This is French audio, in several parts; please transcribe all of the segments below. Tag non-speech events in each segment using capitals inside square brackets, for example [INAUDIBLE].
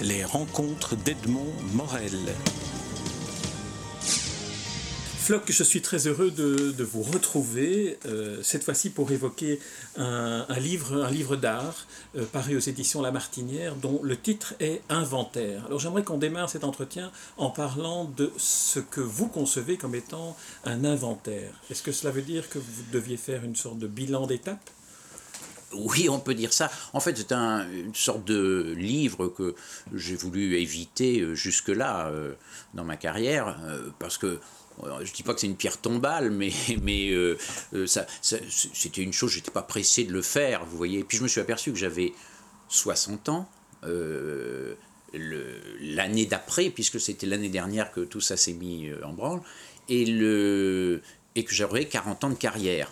Les rencontres d'Edmond Morel. Floc, je suis très heureux de, vous retrouver, euh, cette fois-ci pour évoquer un, livre, d'art euh, paru aux éditions La Martinière, dont le titre est Inventaire. Alors j'aimerais qu'on démarre cet entretien en parlant de ce que vous concevez comme étant un inventaire. Est-ce que cela veut dire que vous deviez faire une sorte de bilan d'étape? Oui, on peut dire ça. En fait, c'est un, une sorte de livre que j'ai voulu éviter euh, jusque-là dans ma carrière, parce que je ne dis pas que c'est une pierre tombale, [LAUGHS] mais, euh, euh, c'était une chose, je n'étais pas pressé de le faire, vous voyez. Et puis je me suis aperçu que j'avais 60 ans, euh, l'année d'après, puisque c'était l'année dernière que tout ça s'est mis en branle, et, et que j'aurais 40 ans de carrière.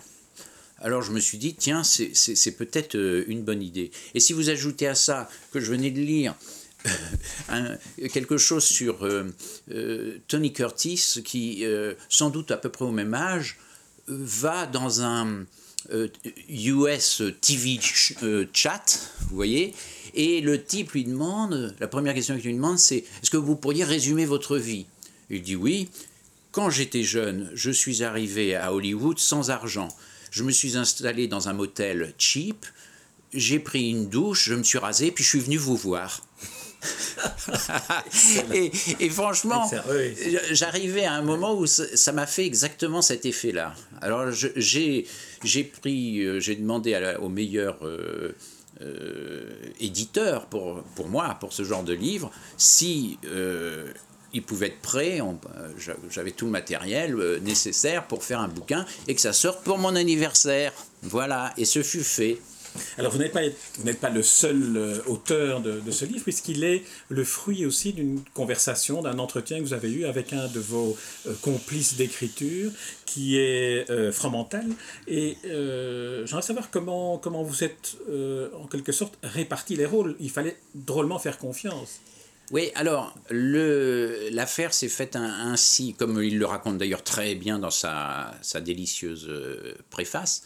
Alors je me suis dit, tiens, c'est peut-être une bonne idée. Et si vous ajoutez à ça que je venais de lire [LAUGHS] quelque chose sur euh, euh, Tony Curtis, qui, euh, sans doute à peu près au même âge, va dans un US TV chat, vous voyez, et le type lui demande, la première question qu'il lui demande, c'est est-ce que vous pourriez résumer votre vie? Il dit oui. Quand j'étais jeune, je suis arrivé à Hollywood sans argent. Je me suis installé dans un motel cheap, j'ai pris une douche, je me suis rasé, puis je suis venu vous voir. [LAUGHS] et, franchement, j'arrivais à un moment où ça m'a fait exactement cet effet-là. Alors j'ai pris, euh, j'ai demandé au meilleur euh, euh, éditeur pour, pour moi, pour ce genre de livre, si il pouvait être prêt, j'avais tout le matériel nécessaire pour faire un bouquin et que ça sorte pour mon anniversaire. Voilà, et ce fut fait. Alors vous n'êtes pas, pas le seul euh, auteur de, ce livre, puisqu'il est le fruit aussi d'une conversation, d'un entretien que vous avez eu avec un de vos euh, complices d'écriture, qui est euh, Fromental. Et euh, j'aimerais savoir comment, comment vous êtes, en quelque sorte, réparti les rôles. Il fallait drôlement faire confiance. Oui, alors l'affaire s'est faite ainsi, comme il le raconte d'ailleurs très bien dans sa, délicieuse préface.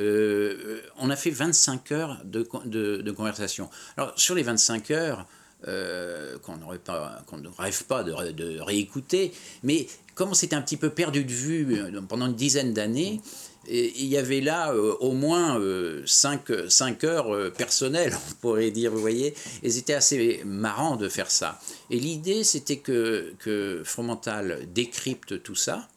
Euh, on a fait 25 heures de, de, conversation. Alors, sur les 25 heures, euh, qu'on ne rêve pas de, réécouter, mais comme on s'était un petit peu perdu de vue euh, pendant une dizaine d'années, il y avait là au moins 5, heures personnelles, [LAUGHS] on pourrait dire, vous voyez, et c'était assez marrant de faire ça. Et l'idée, c'était que, que Fromental décrypte tout ça,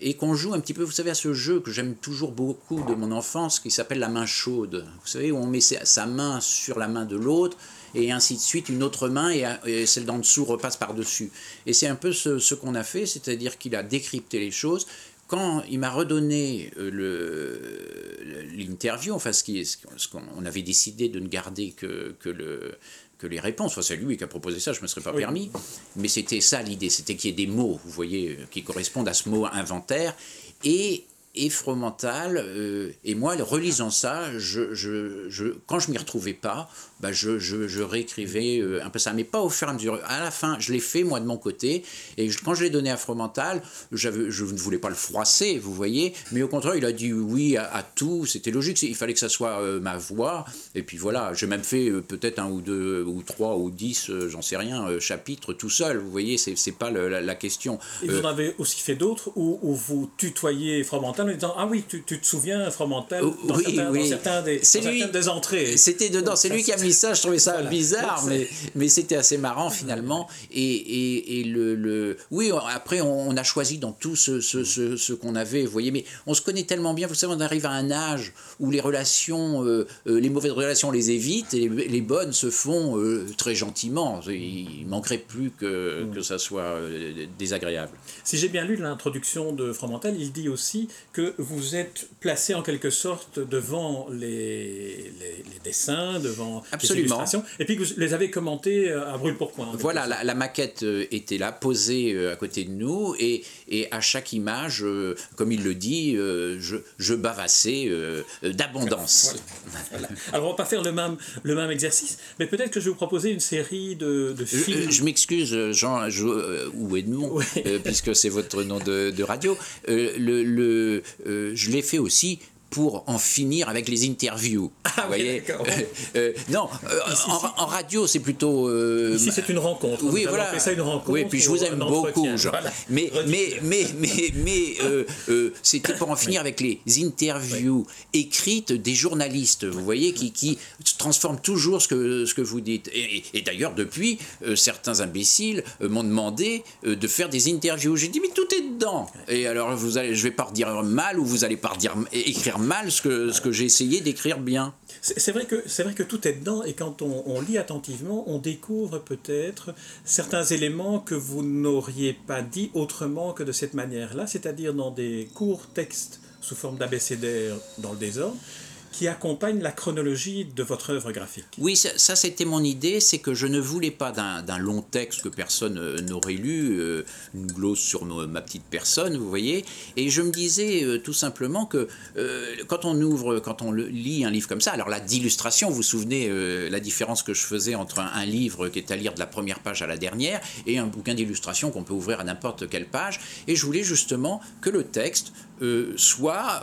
et qu'on joue un petit peu, vous savez, à ce jeu que j'aime toujours beaucoup de mon enfance qui s'appelle la main chaude. Vous savez, où on met sa main sur la main de l'autre et ainsi de suite, une autre main et, celle d'en dessous repasse par-dessus. Et c'est un peu ce, qu'on a fait, c'est-à-dire qu'il a décrypté les choses. Quand il m'a redonné euh, l'interview, enfin ce qu'on avait décidé de ne garder que, que le, que les réponses. Enfin, c'est lui qui a proposé ça, je ne me serais pas permis. Mais c'était ça l'idée, c'était qu'il y ait des mots, vous voyez, qui correspondent à ce mot inventaire. Et et Fromental, euh, et moi, relisant ça, je, je, je, quand je m'y retrouvais pas, bah je, je, réécrivais euh, un peu ça, mais pas au fur et à mesure. À la fin, je l'ai fait moi de mon côté, et quand je l'ai donné à Fromental, je ne voulais pas le froisser, vous voyez, mais au contraire, il a dit oui à, tout, c'était logique, il fallait que ça soit euh, ma voix, et puis voilà, j'ai même fait peut-être un ou deux, ou trois, ou dix, j'en sais rien, chapitres tout seul, vous voyez, c'est pas la, question. Et vous en avez aussi fait d'autres où, où vous tutoyez Fromental Ah oui, tu, te souviens, Fromental, dans, oui, certains, oui. certains des, des entrées. C'était dedans, c'est lui qui a mis ça, je trouvais ça bizarre, mais, mais c'était assez marrant finalement. Et, et, et le, le, Oui, après, on, a choisi dans tout ce, ce, ce, qu'on avait, vous voyez, mais on se connaît tellement bien, vous savez, on arrive à un âge où les relations, euh, euh, les mauvaises relations, on les évite, et les, bonnes se font euh, très gentiment. Il manquerait plus que, mm. que ça soit désagréable. Si j'ai bien lu l'introduction de Fromental, il dit aussi que vous êtes placé en quelque sorte devant les, les, dessins, devant les illustrations, et puis que vous les avez commentés euh, à brûle pour point. Voilà, la, maquette euh, était là, posée euh, à côté de nous, et, et à chaque image, comme il le dit, je, je bavassais d'abondance. Alors on va pas faire le même, le même exercice, mais peut-être que je vais vous proposer une série de, de films. Je, m'excuse, Jean ou Edmond, puisque c'est votre nom de, de radio. le, le je l'ai fait aussi pour en finir avec les interviews. Ah vous voyez. [LAUGHS] Euh, euh, Non, euh, en, en radio, c'est plutôt. Ici, c'est une rencontre. oui, voilà. ça une rencontre Oui, puis je vous ou aime beaucoup. Voilà. Mais, mais, mais, mais, mais c'était pour en [COUGHS] finir avec les interviews écrites des journalistes, vous voyez, qui, qui transforment toujours ce que, ce que vous dites. Et, et- et d'ailleurs, depuis, certains imbéciles m'ont demandé de faire des interviews. J'ai dit, mais tout est dedans. Et alors, vous allez, je vais pas redire mal ou vous allez pas redire, écrire mal ce que, ce que j'ai essayé d'écrire bien. C'est vrai, que, vrai que tout est dedans et quand on, on lit attentivement, on découvre peut-être certains éléments que vous n'auriez pas dit autrement que de cette manière-là, c'est-à-dire dans des courts textes sous forme d'abécédaire dans le désordre, qui accompagnent la chronologie de votre œuvre graphique. Oui, ça, c'était mon idée, c'est que je ne voulais pas d'un long texte que personne euh, n'aurait lu, euh, une glosse sur ma petite personne, vous voyez. Et je me disais euh, tout simplement que quand on ouvre, quand on lit un livre comme ça, alors là, d'illustration, vous vous souvenez la différence que je faisais entre un, un livre qui est à lire de la première page à la dernière et un bouquin d'illustration qu'on peut ouvrir à n'importe quelle page. Et je voulais justement que le texte soit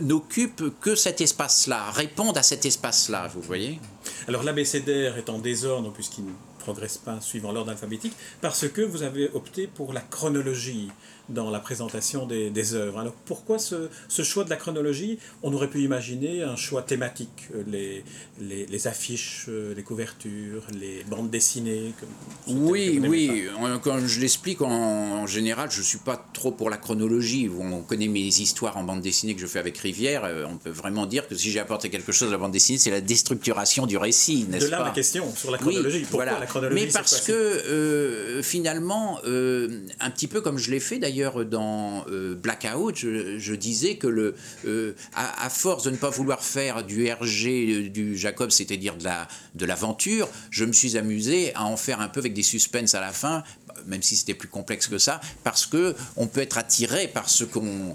n'occupe que cet espace-là, réponde à cet espace-là, vous voyez. Alors l'abécédaire est en désordre puisqu'il ne progresse pas suivant l'ordre alphabétique, parce que vous avez opté pour la chronologie dans la présentation des, des œuvres. Alors pourquoi ce, ce choix de la chronologie? On aurait pu imaginer un choix thématique, euh, les, les, les affiches, euh, les couvertures, les bandes dessinées. comme- Oui, oui. Quand je l'explique, en, en général, je ne suis pas trop pour la chronologie. On connaît mes histoires en bande dessinée que je fais avec Rivière. euh, On peut vraiment dire que si j'ai apporté quelque chose à la bande dessinée, c'est la déstructuration du récit, pas. n'est-ce De là pas? ma question sur la Oui, chronologie. Pourquoi voilà. la chronologie Mais parce que euh, finalement, euh, un petit peu comme je l'ai fait d'ailleurs dans euh, Blackout, je, disais que le, euh, à, force de ne pas vouloir faire du RG, euh, du Jacob, c'est-à-dire de la de l'aventure, je me suis amusé à en faire un peu avec des suspens à la fin. Même si c'était plus complexe que ça, parce que on peut être attiré par ce qu'on,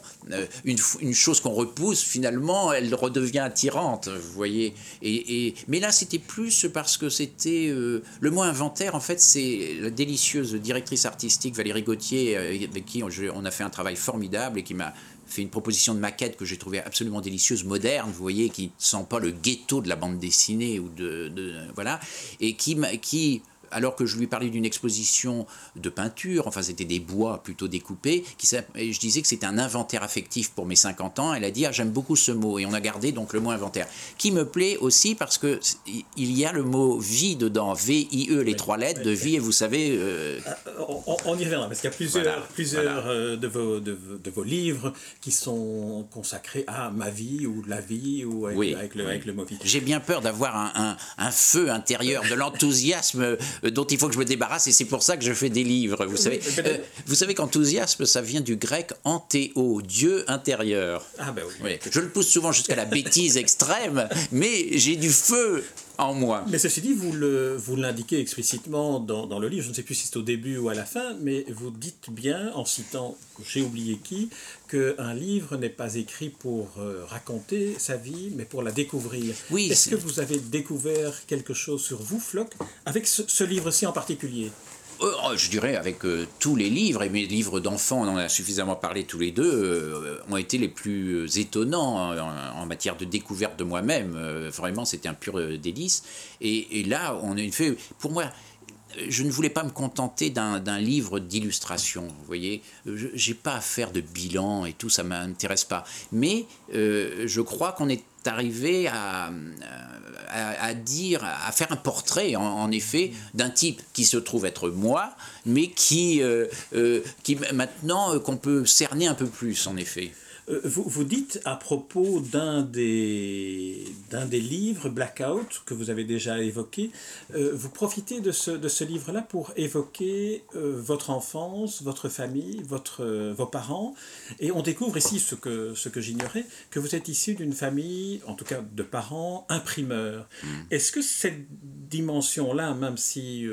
une, une chose qu'on repousse, finalement, elle redevient attirante, vous voyez. Et, mais là, c'était plus parce que c'était le mot inventaire. En fait, c'est la délicieuse directrice artistique Valérie Gauthier, avec qui on, on a fait un travail formidable et qui m'a fait une proposition de maquette que j'ai trouvée absolument délicieuse, moderne, vous voyez, qui ne sent pas le ghetto de la bande dessinée ou de, de- voilà, et qui, qui alors que je lui parlais d'une exposition de peinture, enfin c'était des bois plutôt découpés, qui, je disais que c'était un inventaire affectif pour mes 50 ans, elle a dit ah, j'aime beaucoup ce mot, et on a gardé donc le mot inventaire, qui me plaît aussi parce que il y a le mot vie dedans, V-I-E, les trois lettres de vie, et vous savez, euh, On, on- y reviendra, parce qu'il y a plusieurs, Voilà, plusieurs voilà. euh, de, vos, de, vos- de vos livres qui sont consacrés à ma vie ou la vie ou avec, Oui, avec le, avec le mot vie. J'ai bien peur d'avoir un, un- un feu intérieur, de l'enthousiasme dont il faut que je me débarrasse, et c'est pour ça que je fais des livres. Vous savez, Euh, vous savez qu'enthousiasme, ça vient du grec anthéo, Dieu intérieur. Ah ben oui. Oui, je le pousse souvent jusqu'à la bêtise [LAUGHS] extrême, mais j'ai du feu en moi. Mais ceci dit, vous le, vous l'indiquez explicitement dans, dans le livre, je ne sais plus si c'est au début ou à la fin, mais vous dites bien, en citant j'ai oublié qui, qu'un livre n'est pas écrit pour euh, raconter sa vie, mais pour la découvrir. Oui, Est-ce c'est- que vous avez découvert quelque chose sur vous, Floc, avec ce, ce livre-ci en particulier? Je dirais avec euh, tous les livres, et mes livres d'enfants, on en a suffisamment parlé tous les deux, euh, ont été les plus étonnants en, matière de découverte de moi-même. Euh, vraiment, c'était un pur euh, délice. Et, et là, on a une fait, pour moi, je ne voulais pas me contenter d'un livre d'illustration, vous voyez. Je n'ai pas à faire de bilan et tout, ça ne m'intéresse pas. Mais euh, je crois qu'on est arrivé à, à, dire, à faire un portrait, en, effet, d'un type qui se trouve être moi, mais qui, euh, euh, qui maintenant, qu'on peut cerner un peu plus, en effet. Euh, vous, vous dites à propos d'un des, d'un des livres, Blackout, que vous avez déjà évoqué, euh, vous profitez de ce, de ce livre-là pour évoquer euh, votre enfance, votre famille, votre, euh, vos parents, et on découvre ici ce que, ce que j'ignorais, que vous êtes issu d'une famille, en tout cas de parents, imprimeurs. Est-ce que cette dimension-là, même si,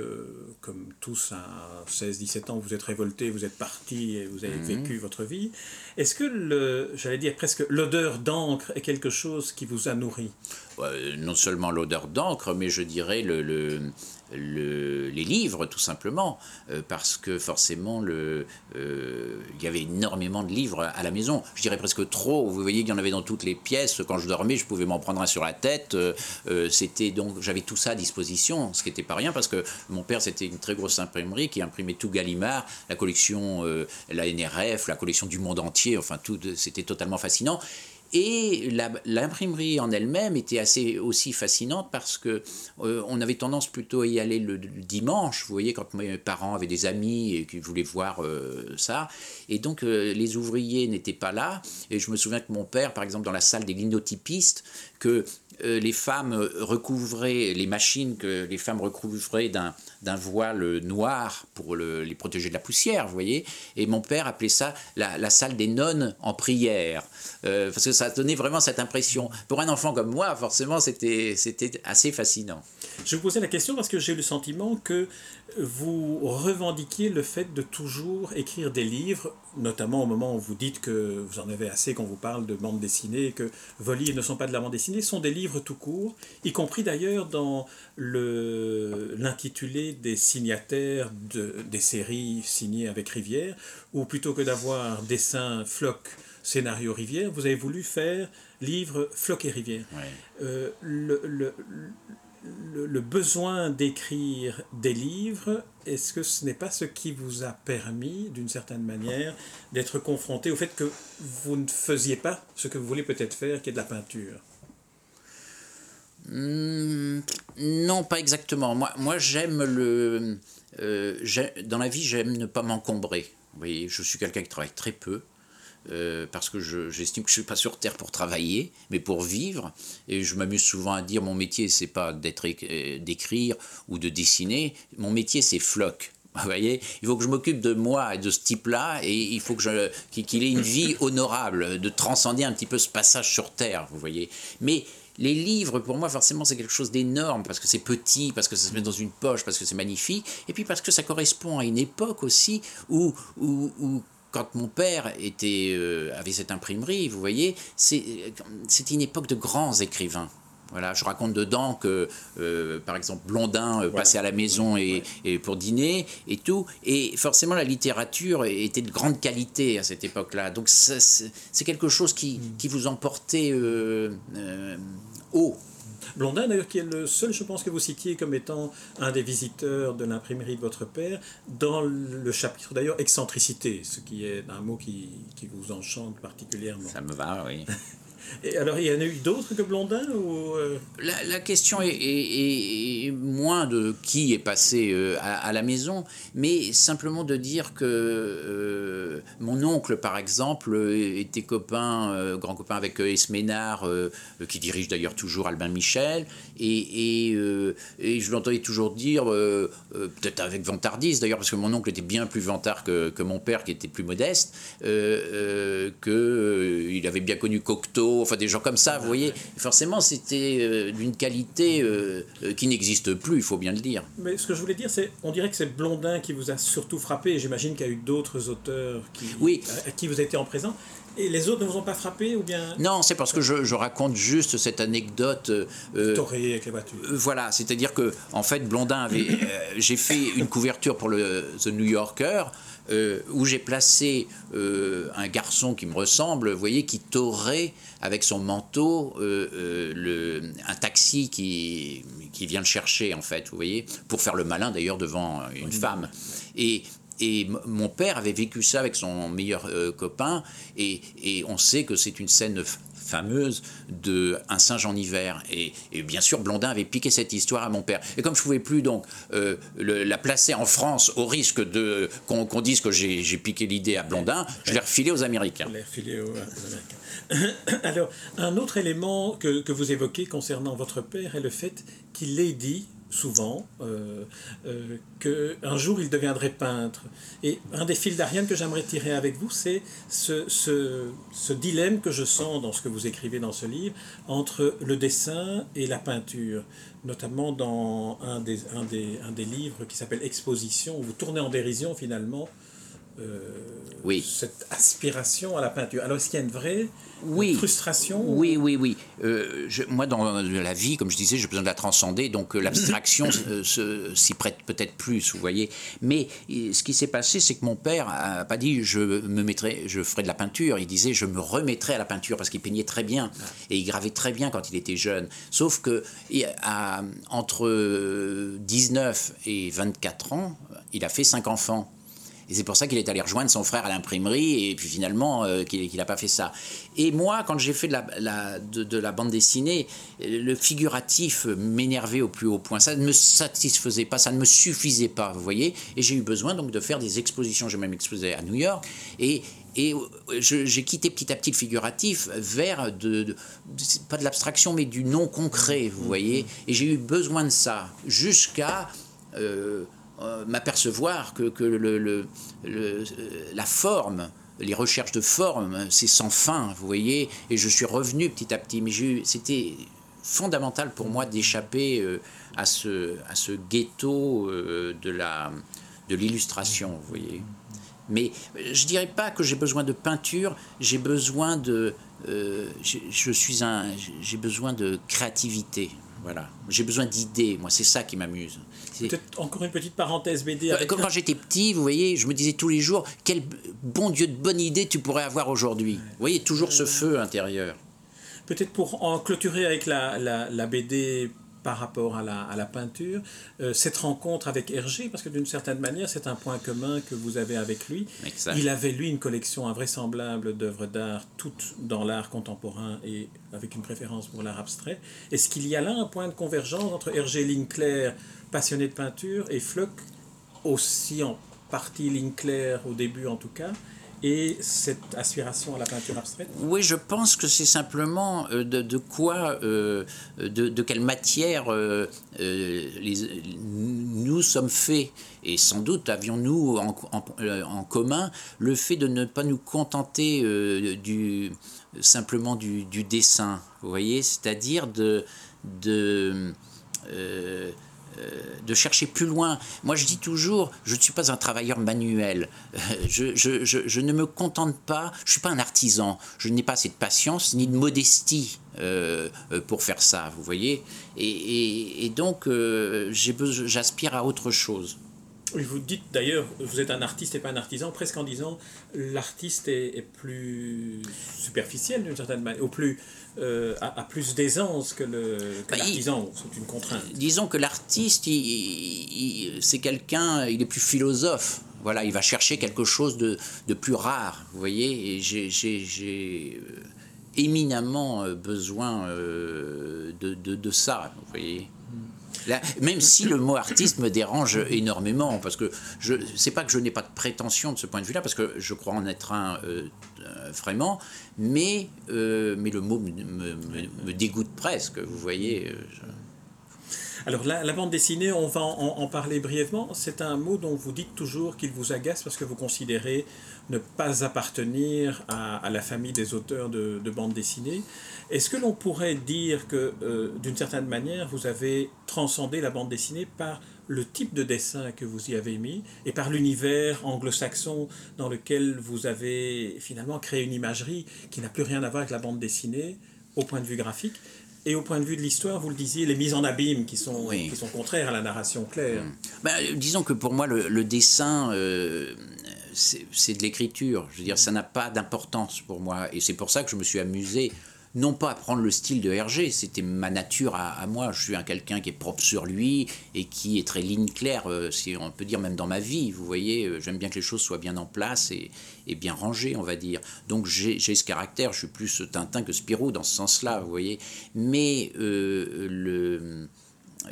comme tous à 16-17 ans, vous êtes révolté, vous êtes parti et vous avez vécu votre vie, est-ce que, le, j'allais dire presque, l'odeur d'encre est quelque chose qui vous a nourri. Non seulement l'odeur d'encre, mais je dirais le, le, les livres, tout simplement, euh, parce que forcément, le, euh, il y avait énormément de livres à la maison. Je dirais presque trop. Vous voyez qu'il y en avait dans toutes les pièces. Quand je dormais, je pouvais m'en prendre un sur la tête. Euh, c'était donc, j'avais tout ça à disposition, ce qui n'était pas rien, parce que mon père, c'était une très grosse imprimerie qui imprimait tout Gallimard, la collection, la NRF, la collection du monde entier. Enfin, tout, c'était totalement fascinant. Et l'imprimerie en elle-même était assez aussi fascinante parce que euh, on avait tendance plutôt à y aller le, dimanche, vous voyez, quand mes parents avaient des amis et qui voulaient voir euh, ça. Et donc euh, les ouvriers n'étaient pas là. Et je me souviens que mon père, par exemple, dans la salle des linotypistes, que les femmes recouvraient, les machines que les femmes recouvraient d'un voile noir pour les protéger de la poussière, vous voyez. Et mon père appelait ça la, salle des nonnes en prière, euh, parce que ça donnait vraiment cette impression. Pour un enfant comme moi, forcément, c'était assez fascinant. Je vous posais la question parce que j'ai le sentiment que vous revendiquiez le fait de toujours écrire des livres, notamment au moment où vous dites que vous en avez assez quand vous parle de bande dessinée, que vos livres ne sont pas de la bande dessinée, sont des livres tout court, y compris d'ailleurs dans l'intitulé des signataires de, des séries signées avec Rivière, où plutôt que d'avoir dessin floc, scénario Rivière, vous avez voulu faire livre floc et Rivière. Euh, le, le le, besoin d'écrire des livres, est-ce que ce n'est pas ce qui vous a permis, d'une certaine manière, d'être confronté au fait que vous ne faisiez pas ce que vous voulez peut-être faire, qui est de la peinture? Hmm, Non, pas exactement. Moi, moi j'aime le... Euh, dans la vie, j'aime ne pas m'encombrer. Voyez, je suis quelqu'un qui travaille très peu. Euh, parce que j'estime que je ne suis pas sur Terre pour travailler, mais pour vivre. Et je m'amuse souvent à dire mon métier, c'est pas euh, d'écrire ou de dessiner, mon métier, c'est floc. [LAUGHS] Vous voyez, il faut que je m'occupe de moi et de ce type-là, et il faut qu'il ait une vie honorable, de transcender un petit peu ce passage sur Terre, vous voyez? Mais les livres, pour moi, forcément, c'est quelque chose d'énorme, parce que c'est petit, parce que ça se met dans une poche, parce que c'est magnifique, et puis parce que ça correspond à une époque aussi où quand mon père était, euh, avait cette imprimerie, vous voyez, c'est une époque de grands écrivains. Voilà, je raconte dedans que, euh, par exemple, Blondin euh, passait à la maison et, pour dîner et tout. Et forcément, la littérature était de grande qualité à cette époque-là. Donc, c'est quelque chose qui, mm. qui vous emportait haut. Blondin, d'ailleurs, qui est le seul, je pense, que vous citiez comme étant un des visiteurs de l'imprimerie de votre père, dans le chapitre d'ailleurs excentricité, ce qui est un mot qui, qui vous enchante particulièrement. Ça me va, oui. [LAUGHS] Alors, il y en a eu d'autres que Blondin ou euh? la, question est, moins de qui est passé euh, à, la maison, mais simplement de dire que euh, mon oncle, par exemple, était copain, grand copain avec Esménard, qui dirige d'ailleurs toujours Albin Michel, et, et, je l'entendais toujours dire, peut-être avec vantardise d'ailleurs, parce que mon oncle était bien plus vantard que, que mon père, qui était plus modeste, qu'il avait bien connu Cocteau, enfin des gens comme ça, vous voyez. Forcément, c'était euh, d'une qualité euh, euh, qui n'existe plus, il faut bien le dire. Mais ce que je voulais dire, c'est, on dirait que c'est Blondin qui vous a surtout frappé, et j'imagine qu'il y a eu d'autres auteurs qui, oui. à, qui vous étiez en présent. Et les autres ne vous ont pas frappé ou bien Non, c'est parce que je, raconte juste cette anecdote. Euh, avec les voitures. voilà, c'est-à-dire que en fait, Blondin avait. j'ai fait une couverture pour le The New Yorker. où j'ai placé un garçon qui me ressemble, vous voyez, qui torait avec son manteau euh, euh, le, un taxi qui, qui vient le chercher, en fait, vous voyez, pour faire le malin d'ailleurs devant une femme. Et, et mon père avait vécu ça avec son meilleur euh, copain, et, et, on sait que c'est une scène fameuse de Un singe en hiver. Et, et, bien sûr, Blondin avait piqué cette histoire à mon père. Et comme je pouvais plus donc la placer en France au risque de qu'on dise que j'ai piqué l'idée à Blondin, je l'ai refilé aux Américains. Refilé aux Américains. [COUGHS] Alors, un autre élément que, que, vous évoquez concernant votre père est le fait qu'il ait dit souvent euh, euh, qu'un jour il deviendrait peintre. Et un des fils d'Ariane que j'aimerais tirer avec vous, c'est ce, ce, ce, dilemme que je sens dans ce que vous écrivez dans ce livre entre le dessin et la peinture, notamment dans un des, un des, un des livres qui s'appelle Exposition, où vous tournez en dérision finalement oui. cette aspiration à la peinture. Alors, est-ce qu'il y a une vraie oui. frustration Oui, oui, oui. Euh, moi, dans la vie, comme je disais, j'ai besoin de la transcender, donc euh, l'abstraction s'y prête peut-être plus, vous voyez. Mais ce qui s'est passé, c'est que mon père a pas dit je me mettrai, je ferai de la peinture. Il disait je me remettrai à la peinture parce qu'il peignait très bien et il gravait très bien quand il était jeune. Sauf que à, entre 19 et 24 ans, il a fait cinq enfants. Et c'est pour ça qu'il est allé rejoindre son frère à l'imprimerie et puis finalement euh, qu'il n'a pas fait ça. Et moi, quand j'ai fait de la, de, la, bande dessinée, le figuratif m'énervait au plus haut point. Ça ne me satisfaisait pas, ça ne me suffisait pas, vous voyez. Et j'ai eu besoin donc de faire des expositions. J'ai même exposé à New York. Et et j'ai quitté petit à petit le figuratif vers de, pas de l'abstraction, mais du non concret, vous voyez. Et j'ai eu besoin de ça jusqu'à euh, euh, m'apercevoir que, que le, le, la forme, les recherches de forme, c'est sans fin, vous voyez, et je suis revenu petit à petit, mais c'était fondamental pour moi d'échapper euh, à, ce, à ce ghetto euh, de la de l'illustration, vous voyez. Mais je dirais pas que j'ai besoin de peinture, j'ai besoin de, j'ai besoin de créativité, voilà. J'ai besoin d'idées, moi, c'est ça qui m'amuse. Peut-être encore une petite parenthèse BD. quand, j'étais petit, vous voyez, je me disais tous les jours, quel bon Dieu de bonne idée tu pourrais avoir aujourd'hui. Vous voyez, toujours ce feu intérieur. Peut-être pour en clôturer avec la, la, la BD par rapport à la, à la peinture, euh, cette rencontre avec Hergé, parce que d'une certaine manière, c'est un point commun que vous avez avec lui. Il avait, lui, une collection invraisemblable d'œuvres d'art, toutes dans l'art contemporain et avec une préférence pour l'art abstrait. Est-ce qu'il y a là un point de convergence entre Hergé Linclair, passionné de peinture, et Fluck, aussi en partie Linclair au début en tout cas, et cette aspiration à la peinture abstraite Oui, je pense que c'est simplement euh, de, quoi, euh, de, quelle matière euh, nous sommes faits. Et sans doute avions-nous en, commun le fait de ne pas nous contenter du, simplement du, du, dessin, vous voyez, c'est-à-dire de... de de chercher plus loin. Moi, je dis toujours, je ne suis pas un travailleur manuel. Euh, je, ne me contente pas, je ne suis pas un artisan. Je n'ai pas cette patience ni de modestie euh, pour faire ça, vous voyez. Et, donc, j'aspire à autre chose. Vous dites d'ailleurs, vous êtes un artiste et pas un artisan, presque en disant l'artiste est, est, plus superficiel d'une certaine manière, ou plus euh, a, plus d'aisance que bah, l'artisan, c'est une contrainte. Disons que l'artiste, c'est quelqu'un, il est plus philosophe. Voilà, il va chercher quelque chose de, de plus rare, vous voyez. Et j'ai euh, éminemment euh, besoin de, de, de, ça, vous voyez même si le mot artiste me dérange énormément, parce que je sais pas que je n'ai pas de prétention de ce point de vue-là, parce que je crois en être un euh, euh, vraiment, mais, euh, mais le mot me, dégoûte presque, vous voyez. Alors la, bande dessinée, on va en, parler brièvement. C'est un mot dont vous dites toujours qu'il vous agace parce que vous considérez ne pas appartenir à, la famille des auteurs de, de bande dessinée. Est-ce que l'on pourrait dire que euh, d'une certaine manière, vous avez transcendé la bande dessinée par le type de dessin que vous y avez mis et par l'univers anglo-saxon dans lequel vous avez finalement créé une imagerie qui n'a plus rien à voir avec la bande dessinée au point de vue graphique? Et au point de vue de l'histoire, vous le disiez, les mises en abîme qui sont, qui sont contraires à la narration claire. Hmm. Ben, disons que pour moi, le, dessin, euh, c'est de l'écriture. Je veux dire, ça n'a pas d'importance pour moi. Et c'est pour ça que je me suis amusé non pas à prendre le style de Hergé, c'était ma nature à, moi. Je suis un quelqu'un qui est propre sur lui et qui est très ligne claire, euh, si on peut dire même dans ma vie. Vous voyez, euh, j'aime bien que les choses soient bien en place et, bien rangées, on va dire. Donc j'ai ce caractère. Je suis plus Tintin que Spirou dans ce sens-là, vous voyez. Mais euh, le,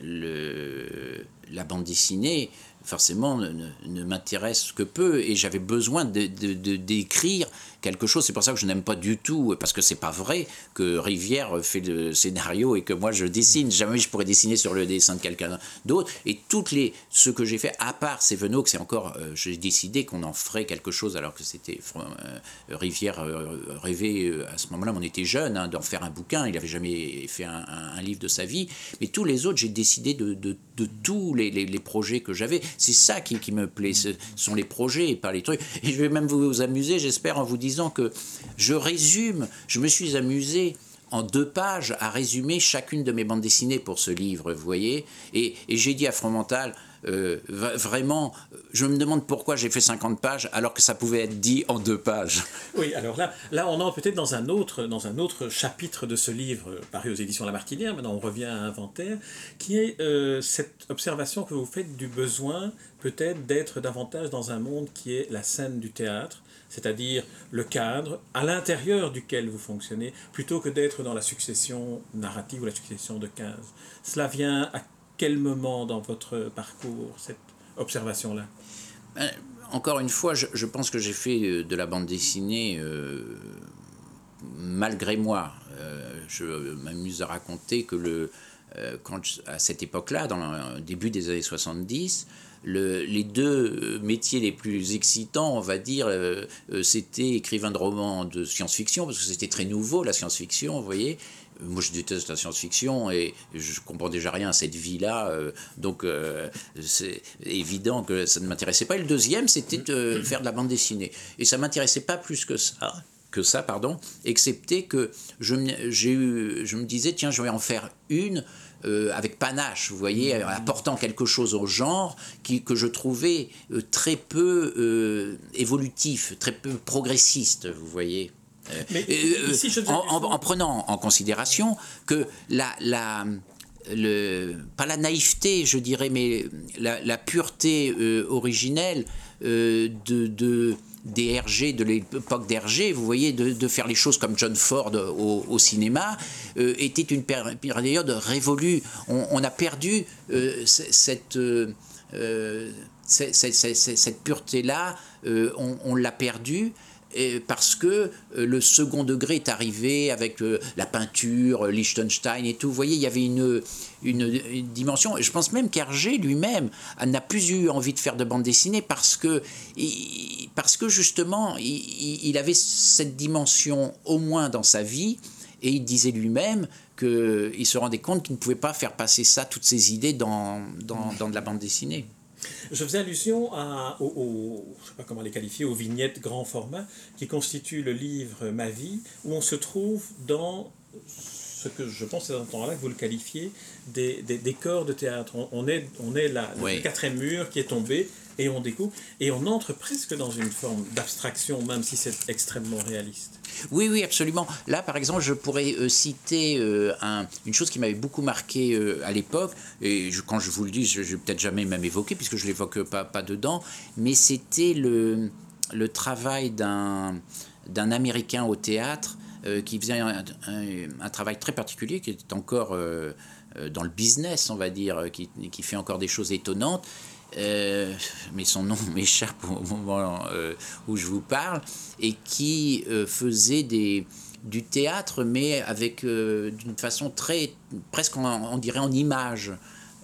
le, la bande dessinée, forcément, ne, m'intéresse que peu et j'avais besoin d'écrire quelque chose. C'est pour ça que je n'aime pas du tout, parce que c'est pas vrai que Rivière fait le scénario et que moi je dessine. Jamais je pourrais dessiner sur le dessin de quelqu'un d'autre. Et toutes les ce que j'ai fait, à part Séveno, que c'est encore, euh, j'ai décidé qu'on en ferait quelque chose alors que c'était euh, Rivière euh, rêvait à ce moment-là, on était jeune, hein, d'en faire un bouquin. Il n'avait jamais fait un, livre de sa vie. Mais tous les autres, j'ai décidé de, de, tous les, les, les projets que j'avais. C'est ça qui, qui, me plaît, ce sont les projets et pas les trucs. Et je vais même vous amuser, j'espère, en vous disant que je résume, je me suis amusé en deux pages à résumer chacune de mes bandes dessinées pour ce livre, vous voyez. Et, j'ai dit à Fromental, euh, vraiment, je me demande pourquoi j'ai fait 50 pages alors que ça pouvait être dit en deux pages. Oui, alors là, là on est peut-être dans un autre, dans un autre chapitre de ce livre paru aux éditions La Martinière. Maintenant, on revient à Inventaire, qui est euh, cette observation que vous faites du besoin peut-être d'être davantage dans un monde qui est la scène du théâtre c'est-à-dire le cadre à l'intérieur duquel vous fonctionnez, plutôt que d'être dans la succession narrative ou la succession de 15. Cela vient à quel moment dans votre parcours, cette observation-là? Ben, Encore une fois, je, pense que j'ai fait euh, de la bande dessinée euh, malgré moi. Euh, je m'amuse à raconter que le, quand, à cette époque-là, dans le début des années 70, les deux métiers les plus excitants, on va dire, euh, euh, c'était écrivain de romans de science-fiction, parce que c'était très nouveau, la science-fiction, vous voyez. Moi, je déteste la science-fiction et je comprends déjà rien à cette vie-là. Euh, donc, c'est évident que ça ne m'intéressait pas. Et le deuxième, c'était de faire de la bande dessinée. Et ça m'intéressait pas plus que ça que ça, pardon, excepté que je, eu, je me disais, tiens, je vais en faire une euh, avec panache, vous voyez, apportant quelque chose au genre qui, que je trouvais euh, très peu euh, évolutif, très peu progressiste, vous voyez. en, prenant en considération que la, la le, pas la naïveté, je dirais, mais la, pureté originelle de, de des RG, de l'époque d'Hergé, vous voyez, de, faire les choses comme John Ford au, cinéma, euh, était une période révolue. On, a perdu euh, cette, euh, cette, pureté-là, on, on l'a perdue parce que euh, le second degré est arrivé avec euh, la peinture, euh, Liechtenstein et tout. Vous voyez, il y avait une, une, dimension. Je pense même qu'Hergé lui-même n'a plus eu envie de faire de bande dessinée parce que, parce que justement, il, avait cette dimension au moins dans sa vie et il disait lui-même qu'il se rendait compte qu'il ne pouvait pas faire passer ça, toutes ces idées, dans, dans, dans de la bande dessinée. Je faisais allusion à, aux, je sais pas comment les qualifier, aux vignettes grand format qui constituent le livre Ma vie, où on se trouve dans ce que je pense à ce temps-là que vous le qualifiez des, des, décors de théâtre. On, est, on est là, le quatrième mur qui est tombé et on découpe et on entre presque dans une forme d'abstraction, même si c'est extrêmement réaliste. Oui, oui, absolument. Là, par exemple, je pourrais euh, citer euh, une chose qui m'avait beaucoup marqué euh, à l'époque, et quand je vous le dis, je ne vais peut-être jamais même évoquer, puisque je ne l'évoque pas, dedans, mais c'était le, travail d'un Américain au théâtre qui faisait un, travail très particulier, qui est encore dans le business, on va dire, qui fait encore des choses étonnantes. Euh, mais son nom [LAUGHS] m'échappe au moment euh, où je vous parle, et qui euh, faisait des, du théâtre, mais avec d'une façon très, presque on, dirait en image.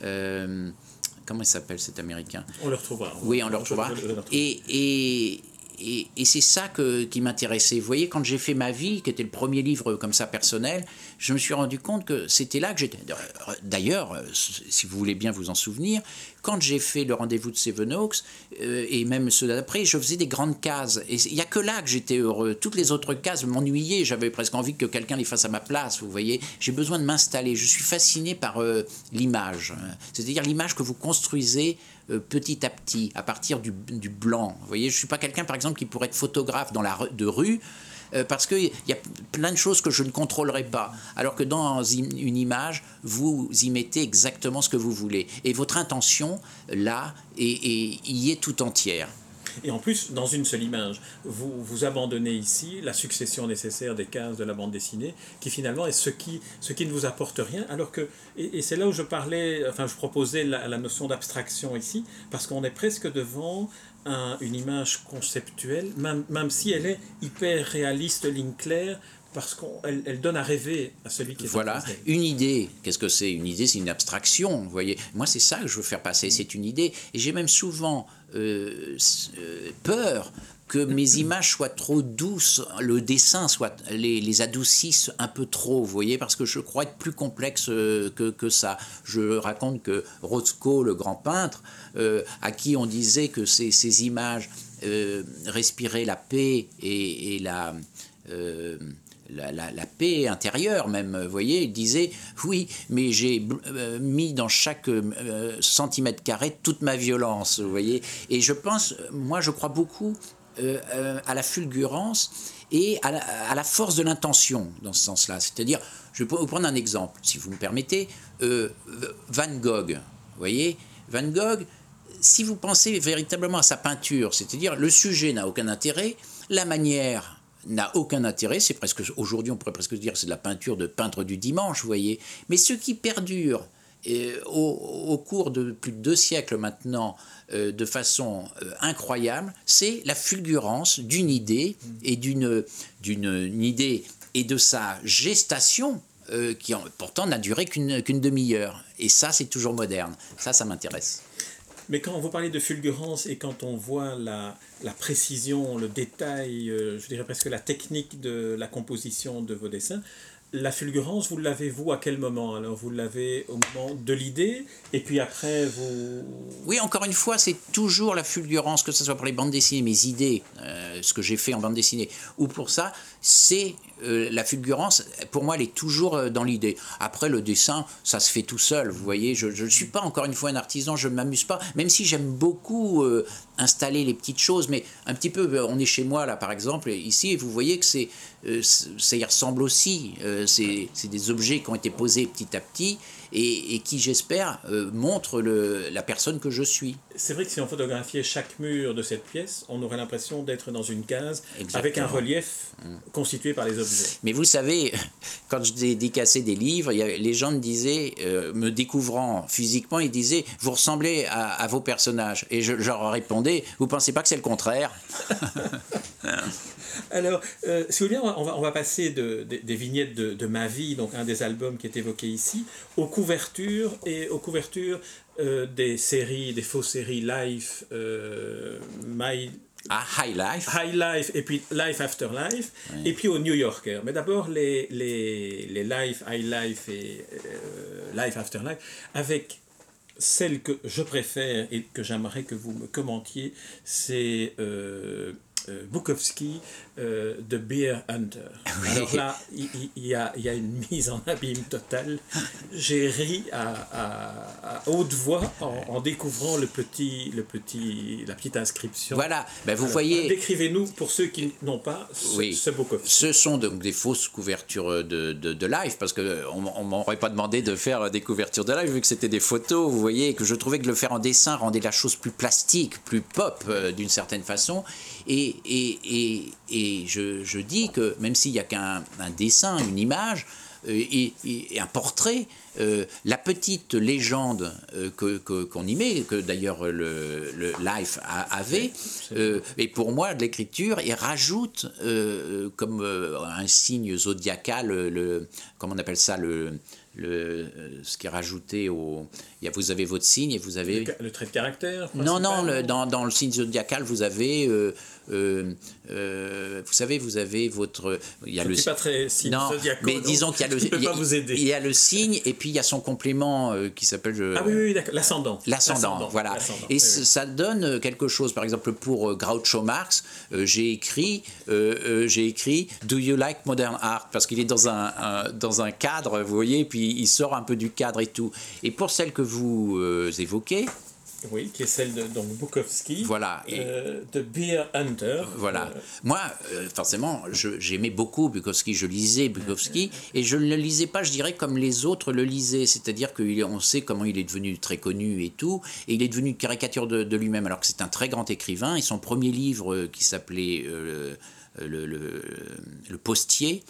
comment il s'appelle cet Américain? On le retrouvera. oui, on le retrouvera. Et, et, et, et c'est ça que, qui m'intéressait. Vous voyez, quand j'ai fait ma vie, qui était le premier livre comme ça personnel, je me suis rendu compte que c'était là que j'étais. D'ailleurs, si vous voulez bien vous en souvenir, quand j'ai fait le rendez-vous de Seven Oaks, euh, et même ceux d'après, je faisais des grandes cases. Et il n'y a que là que j'étais heureux. Toutes les autres cases m'ennuyaient. J'avais presque envie que quelqu'un les fasse à ma place. Vous voyez, j'ai besoin de m'installer. Je suis fasciné par euh, l'image. C'est-à-dire l'image que vous construisez euh, petit à petit, à partir du, blanc. Vous voyez, je ne suis pas quelqu'un, par exemple, qui pourrait être photographe dans la de rue. Euh, parce qu'il y a plein de choses que je ne contrôlerai pas. Alors que dans une image, vous y mettez exactement ce que vous voulez. Et votre intention, là, y est tout entière. Et en plus, dans une seule image, vous, vous abandonnez ici la succession nécessaire des cases de la bande dessinée, qui finalement est ce qui, ce qui ne vous apporte rien, alors que, et, c'est là où je parlais, enfin je proposais la notion d'abstraction ici, parce qu'on est presque devant une image conceptuelle, même, même si elle est hyper réaliste, ligne claire, parce qu'elle elle donne à rêver à celui qui est Voilà, une idée. Qu'est-ce que c'est? Une idée, c'est une abstraction. Vous voyez, moi, c'est ça que je veux faire passer. C'est une idée. Et j'ai même souvent euh, euh, peur que mes images soient trop douces, le dessin soit les, les adoucisse un peu trop, vous voyez, parce que je crois être plus complexe euh, que, ça. Je raconte que Rothko, le grand peintre, euh, à qui on disait que ces, images euh, respiraient la paix et, la, la, paix intérieure même, vous voyez, il disait, oui, mais j'ai mis dans chaque centimètre carré toute ma violence, vous voyez, et je pense, moi je crois beaucoup euh, euh, à la fulgurance et à la, force de l'intention dans ce sens-là. C'est-à-dire, je vais vous prendre un exemple, si vous me permettez. Euh, Van Gogh, vous voyez, Van Gogh, si vous pensez véritablement à sa peinture, c'est-à-dire le sujet n'a aucun intérêt, la manière n'a aucun intérêt, c'est presque aujourd'hui on pourrait presque dire c'est de la peinture de peintre du dimanche, vous voyez. Mais ce qui perdure et au, au, cours de plus de deux siècles maintenant, euh, de façon euh, incroyable, c'est la fulgurance d'une idée et d'une d'une idée et de sa gestation euh, qui en, pourtant n'a duré qu'une demi-heure. Et ça, c'est toujours moderne. Ça, ça m'intéresse. Mais quand vous parlez de fulgurance et quand on voit la, la précision, le détail, je dirais presque la technique de la composition de vos dessins, la fulgurance, vous l'avez vous à quel moment? Alors vous l'avez au moment de l'idée et puis après vous... Oui, encore une fois, c'est toujours la fulgurance, que ce soit pour les bandes dessinées, mes idées, euh, ce que j'ai fait en bande dessinée, ou pour ça, c'est euh, la fulgurance, pour moi, elle est toujours euh, dans l'idée. Après, le dessin, ça se fait tout seul, vous voyez, je ne suis pas encore une fois un artisan, je ne m'amuse pas, même si j'aime beaucoup euh, installer les petites choses, mais un petit peu, on est chez moi là par exemple, ici, et vous voyez que c'est, ça y ressemble aussi, c'est, c'est des objets qui ont été posés petit à petit, et, et qui, j'espère, euh, montrent le, la personne que je suis. C'est vrai que si on photographiait chaque mur de cette pièce, on aurait l'impression d'être dans une case Exactement. avec un relief mmh. constitué par les objets. Mais vous savez, [LAUGHS] quand je dédicassais des livres, il y avait, les gens me disaient, euh, me découvrant physiquement, ils disaient Vous ressemblez à, à vos personnages. Et je, je leur répondais Vous pensez pas que c'est le contraire? [LAUGHS] Alors, euh, si vous voulez, on va, on va passer de, de, des vignettes de, de, ma vie, donc un des albums qui est évoqué ici, aux couvertures et aux couvertures euh, des séries, des fausses séries Life, euh, My. Ah, High Life. High Life et puis Life After Life, oui. et puis au New Yorker. Mais d'abord les, les, les Life, High Life et euh, Life After Life, avec celle que je préfère et que j'aimerais que vous me commentiez, c'est euh, euh, Bukowski, euh, The Beer Hunter. [LAUGHS] Oui. Alors là, il, y a, il, y a, une mise en abîme totale. J'ai ri à, à, à, haute voix en, en, découvrant le petit, le petit, la petite inscription. Voilà, ben vous Alors, voyez. Décrivez-nous pour ceux qui n'ont pas ce, oui. ce Bukowski. Ce sont donc des fausses couvertures de, de, de live, parce qu'on ne m'aurait pas demandé de faire des couvertures de live, vu que c'était des photos, vous voyez, et que je trouvais que le faire en dessin rendait la chose plus plastique, plus pop euh, d'une certaine façon. Et, et, et, et je, je, dis que même s'il n'y a qu'un dessin, une image euh, et, et, un portrait, euh, la petite légende euh, qu'on que, qu y met, que d'ailleurs le, le, Life avait, euh, et pour moi de l'écriture, et rajoute comme un signe zodiacal, le, comment on appelle ça, le, le, ce qui est rajouté au. Il y a, vous avez votre signe et vous avez. Le, le trait de caractère Non, non, le, dans, dans, le signe zodiacal, vous avez. Euh, euh, euh, vous savez, vous avez votre. Il y a Je le. pas très signe non. Mais disons qu'il y a [LAUGHS] le. Il y a, vous aider. il y a le signe et puis il y a son complément euh, qui s'appelle. Ah oui, oui, d'accord. L'ascendant. L'ascendant, voilà. Et oui, ça donne quelque chose. Par exemple, pour Groucho Marx, j'ai écrit, j'ai écrit Do you like modern art? Parce qu'il est dans un, un, dans un cadre, vous voyez, puis il sort un peu du cadre et tout. Et pour celle que vous évoquez, oui, qui est celle de donc, Bukowski. Voilà. Euh, de Beer Hunter. Voilà. Euh... Moi, euh, forcément, j'aimais beaucoup Bukowski, je lisais Bukowski, [LAUGHS] et je ne le lisais pas, je dirais, comme les autres le lisaient. C'est-à-dire qu'on sait comment il est devenu très connu et tout, et il est devenu une caricature de, de lui-même, alors que c'est un très grand écrivain, et son premier livre qui s'appelait euh, le, le, le, Postier,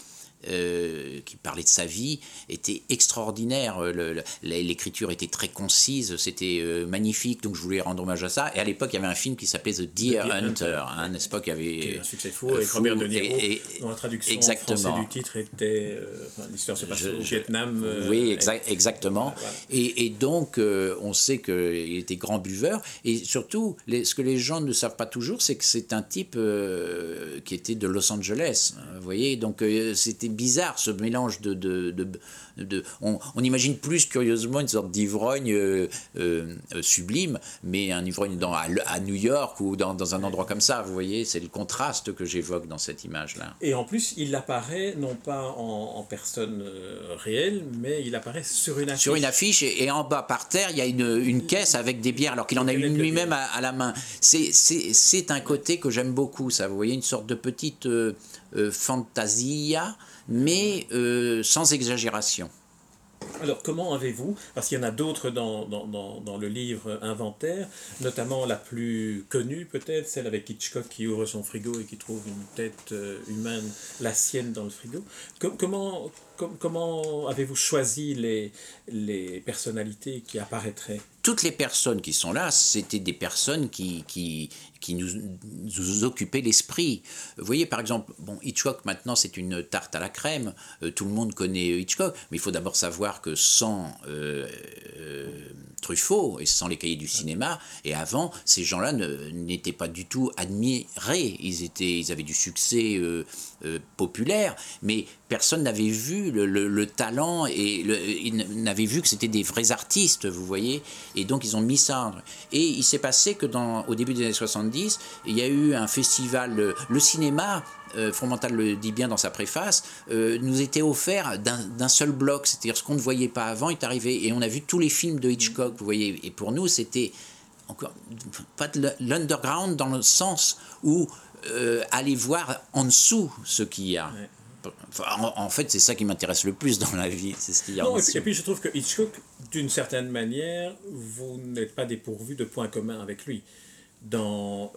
euh, qui parlait de sa vie, était extraordinaire. L'écriture était très concise, c'était euh, magnifique, donc je voulais rendre hommage à ça. Et à l'époque, il y avait un film qui s'appait The Deer, Hunter, hein, n'est-ce pas, qui avait un succès fou avec Robert De Niro, et, dont la traduction exactement. français du titre était l'histoire se passe au Vietnam. oui, exactement. Et, et, donc, on sait qu'il était grand buveur, et surtout, les, ce que les gens ne savent pas toujours, c'est que c'est un type qui était de Los Angeles. Vous voyez, donc c'était bizarre ce mélange de, de, de, on, imagine plus curieusement une sorte d'ivrogne euh, euh, sublime, mais un ivrogne dans, à, New York ou dans, dans, un endroit comme ça. Vous voyez, c'est le contraste que j'évoque dans cette image-là. Et en plus, il apparaît non pas en, personne euh, réelle, mais il apparaît sur une affiche. Sur une affiche, et, en bas par terre, il y a une, une caisse avec des bières, alors qu'il en a une lui-même à, la main. C'est un côté que j'aime beaucoup, ça. Vous voyez, une sorte de petite fantasia mais euh, sans exagération. Alors comment avez-vous, parce qu'il y en a d'autres dans, dans, dans, le livre Inventaire, notamment la plus connue peut-être, celle avec Hitchcock qui ouvre son frigo et qui trouve une tête euh, humaine, la sienne dans le frigo. comment, comment avez-vous choisi les, les personnalités qui apparaîtraient? Toutes les personnes qui sont là, c'était des personnes qui, qui, qui nous, occupait l'esprit. Vous voyez, par exemple, bon, Hitchcock, maintenant, c'est une tarte à la crème. Euh, tout le monde connaît Hitchcock, mais il faut d'abord savoir que sans euh, euh, Truffaut et sans les cahiers du cinéma, et avant, ces gens-là n'étaient pas du tout admirés. Ils, étaient, ils avaient du succès populaire, mais personne n'avait vu le, talent et le, n'avait vu que c'était des vrais artistes, vous voyez. Et donc, ils ont mis ça. Et il s'est passé que au début des années 70, il y a eu un festival, le, cinéma, euh, Fromental le dit bien dans sa préface, euh, nous était offert d'un seul bloc, c'est-à-dire ce qu'on ne voyait pas avant est arrivé, et on a vu tous les films de Hitchcock, vous voyez, et pour nous c'était encore pas de l'underground dans le sens où euh, aller voir en dessous ce qu'il y a. en, fait, c'est ça qui m'intéresse le plus dans la vie, c'est ce qu'il y a. et, puis, je trouve que Hitchcock, d'une certaine manière, vous n'êtes pas dépourvu de points communs avec lui dans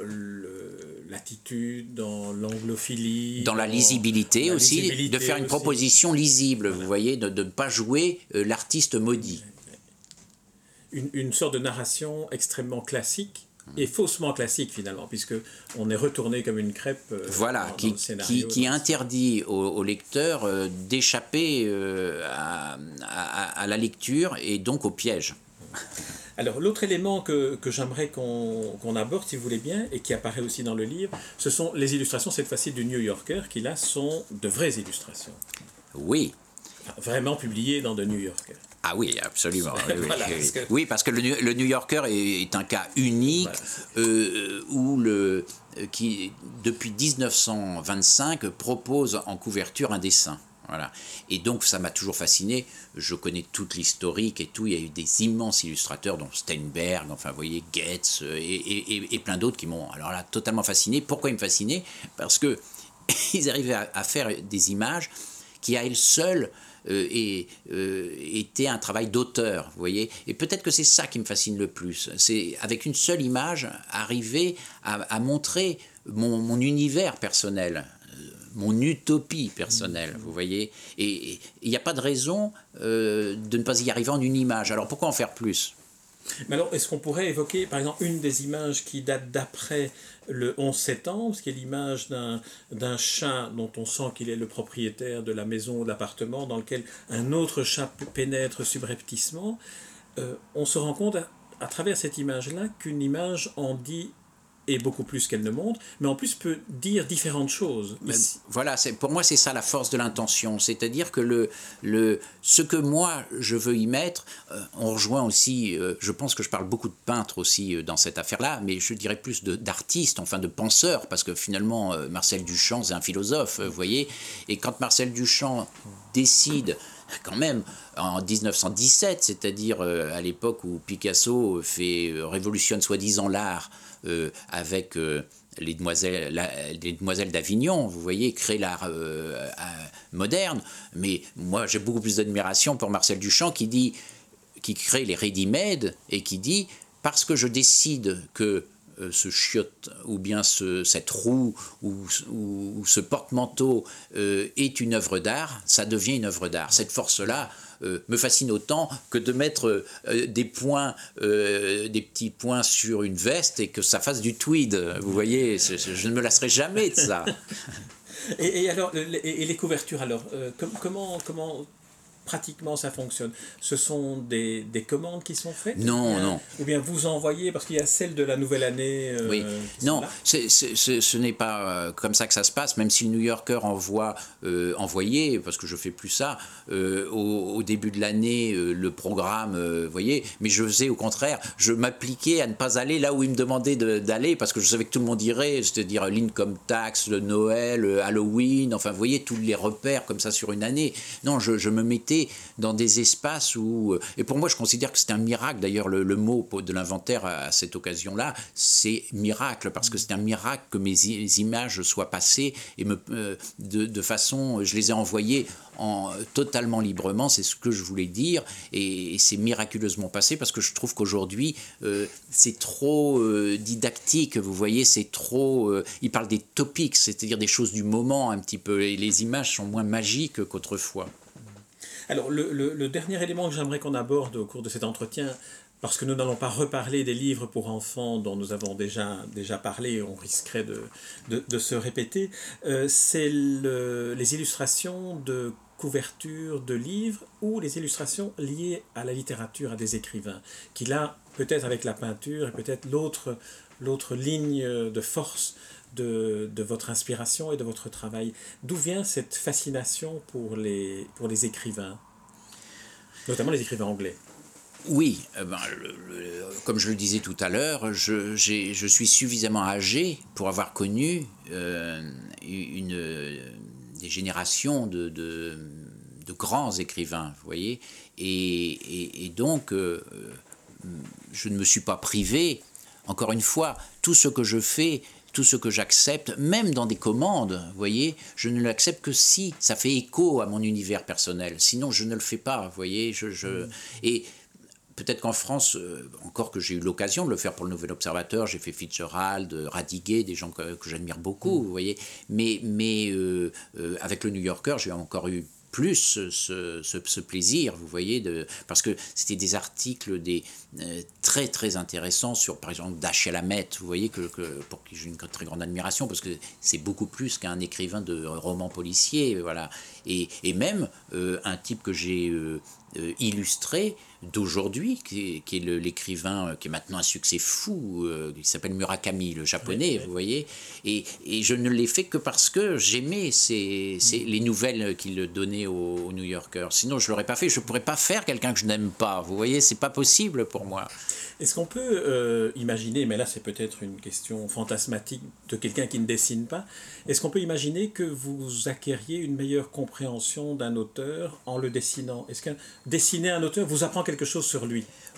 l'attitude, dans l'anglophilie. Dans, la lisibilité aussi, de faire une proposition lisible, vous voyez, de ne pas jouer euh, l'artiste maudit. Une, une, sorte de narration extrêmement classique et faussement classique finalement, puisque on est retourné comme une crêpe. Euh, voilà, qui, qui, qui, interdit au, lecteur euh, d'échapper à, à, à, la lecture et donc au piège. [LAUGHS] Alors l'autre élément que, que j'aimerais qu'on aborde, si vous voulez bien, et qui apparaît aussi dans le livre, ce sont les illustrations, cette fois-ci du New Yorker, qui là sont de vraies illustrations. Oui. Vraiment publiées dans The New Yorker. Ah oui, absolument. [LAUGHS] Oui, parce, que... le, le, New Yorker est, un cas unique euh, où le, qui, depuis 1925, propose en couverture un dessin. Voilà. Et donc ça m'a toujours fasciné. Je connais toute l'historique et tout. Il y a eu des immenses illustrateurs, dont Steinberg, enfin vous voyez, Goetz euh, et, plein d'autres qui m'ont alors là totalement fasciné. Pourquoi ils me fascinaient? Parce que [LAUGHS] ils arrivaient à, faire des images qui à elles seules euh, et, euh, étaient un travail d'auteur, vous voyez. Et peut-être que c'est ça qui me fascine le plus. C'est avec une seule image arriver à, montrer mon, univers personnel mon utopie personnelle, vous voyez. Et il n'y a pas de raison euh, de ne pas y arriver en une image. Alors pourquoi en faire plus? Mais alors, est-ce qu'on pourrait évoquer, par exemple, une des images qui date d'après le 11 septembre, ce qui est l'image d'un chat dont on sent qu'il est le propriétaire de la maison ou de l'appartement, dans lequel un autre chat pénètre subrepticement euh, On se rend compte à travers cette image-là qu'une image en dit et beaucoup plus qu'elle ne montre, mais en plus peut dire différentes choses. voilà, c'est, pour moi c'est ça la force de l'intention, c'est-à-dire que le, le, ce que moi je veux y mettre, euh, on rejoint aussi, euh, je pense que je parle beaucoup de peintres aussi euh, dans cette affaire-là, mais je dirais plus d'artistes, enfin de penseurs, parce que finalement Marcel Duchamp c'est un philosophe, vous voyez, et quand Marcel Duchamp décide quand même en 1917, c'est-à-dire à l'époque où Picasso fait révolutionne soi-disant l'art euh, avec euh, les demoiselles, les demoiselles d'Avignon, vous voyez, créer l'art euh, moderne. Mais moi, j'ai beaucoup plus d'admiration pour Marcel Duchamp qui dit, qui crée les ready-made et qui dit parce que je décide que ce chiotte ou bien cette roue ou, ce porte-manteau est une œuvre d'art, ça devient une œuvre d'art. Cette force-là, me fascine autant que de mettre des points, des petits points sur une veste et que ça fasse du tweed. Vous voyez, je ne me lasserai jamais de ça. [LAUGHS] et, alors, et les couvertures alors, comment, comment pratiquement ça fonctionne Ce sont des, des commandes qui sont faites Non, non. Ou bien vous envoyez, parce qu'il y a celle de la nouvelle année. Euh, oui, non, ce n'est pas euh, comme ça que ça se passe, même si le New Yorker envoie, euh, envoyé, parce que je fais plus ça, au, début de l'année, le programme, vous voyez, mais je faisais au contraire, je m'appliquais à ne pas aller là où il me demandait d'aller, parce que je savais que tout le monde irait, c'est-à-dire l'income tax, le Noël, Halloween, enfin, vous voyez, tous les repères comme ça sur une année. Non, je, je me mettais dans des espaces où... Euh, et pour moi, je considère que c'est un miracle. D'ailleurs, le, mot de l'inventaire à, cette occasion-là, c'est miracle, parce que c'est un miracle que mes images soient passées et euh, de, façon... Je les ai envoyées en, totalement librement, c'est ce que je voulais dire, et, c'est miraculeusement passé parce que je trouve qu'aujourd'hui, euh, c'est trop didactique, vous voyez, c'est trop... il parle des topics, c'est-à-dire des choses du moment un petit peu, et les images sont moins magiques qu'autrefois. Alors, le, dernier élément que j'aimerais qu'on aborde au cours de cet entretien, parce que nous n'allons pas reparler des livres pour enfants dont nous avons déjà, déjà parlé, on risquerait de, de, se répéter, euh, c'est les illustrations de couverture de livres ou les illustrations liées à la littérature, à des écrivains, qui là, peut-être avec la peinture, et peut-être l'autre, l'autre ligne de force de, de, votre inspiration et de votre travail. D'où vient cette fascination pour les, pour les écrivains, notamment les écrivains anglais? Oui, euh, ben, comme je le disais tout à l'heure, je, je, suis suffisamment âgé pour avoir connu euh, une, des générations de, de, grands écrivains, vous voyez, et, et, donc euh, je ne me suis pas privé. Encore une fois, tout ce que je fais tout ce que j'accepte, même dans des commandes, vous voyez, je ne l'accepte que si ça fait écho à mon univers personnel. Sinon, je ne le fais pas, vous voyez. Je, je... Et peut-être qu'en France, euh, encore que j'ai eu l'occasion de le faire pour le Nouvel Observateur, j'ai fait Fitzgerald, Radiguet, des gens que, j'admire beaucoup, vous voyez. Mais, mais euh, euh, avec le New Yorker, j'ai encore eu plus ce, ce, plaisir, vous voyez, de, parce que c'était des articles des, euh, très très intéressants sur, par exemple, Dashiell Hammett, vous voyez, que, pour qui j'ai une très grande admiration, parce que c'est beaucoup plus qu'un écrivain de romans policiers, voilà. Et, et même euh, un type que j'ai euh, illustré, d'aujourd'hui, qui, est l'écrivain euh, qui est maintenant un succès fou, euh, qui s'appelle Murakami, le japonais, vous voyez. Et, et, je ne l'ai fait que parce que j'aimais ces, les nouvelles qu'il donnait aux, New Yorkers. Sinon, je ne l'aurais pas fait. Je ne pourrais pas faire quelqu'un que je n'aime pas. Vous voyez, c'est pas possible pour moi. Est-ce qu'on peut euh, imaginer, mais là c'est peut-être une question fantasmatique de quelqu'un qui ne dessine pas, est-ce qu'on peut imaginer que vous acquériez une meilleure compréhension d'un auteur en le dessinant? Est-ce que dessiner un auteur vous apprend quelque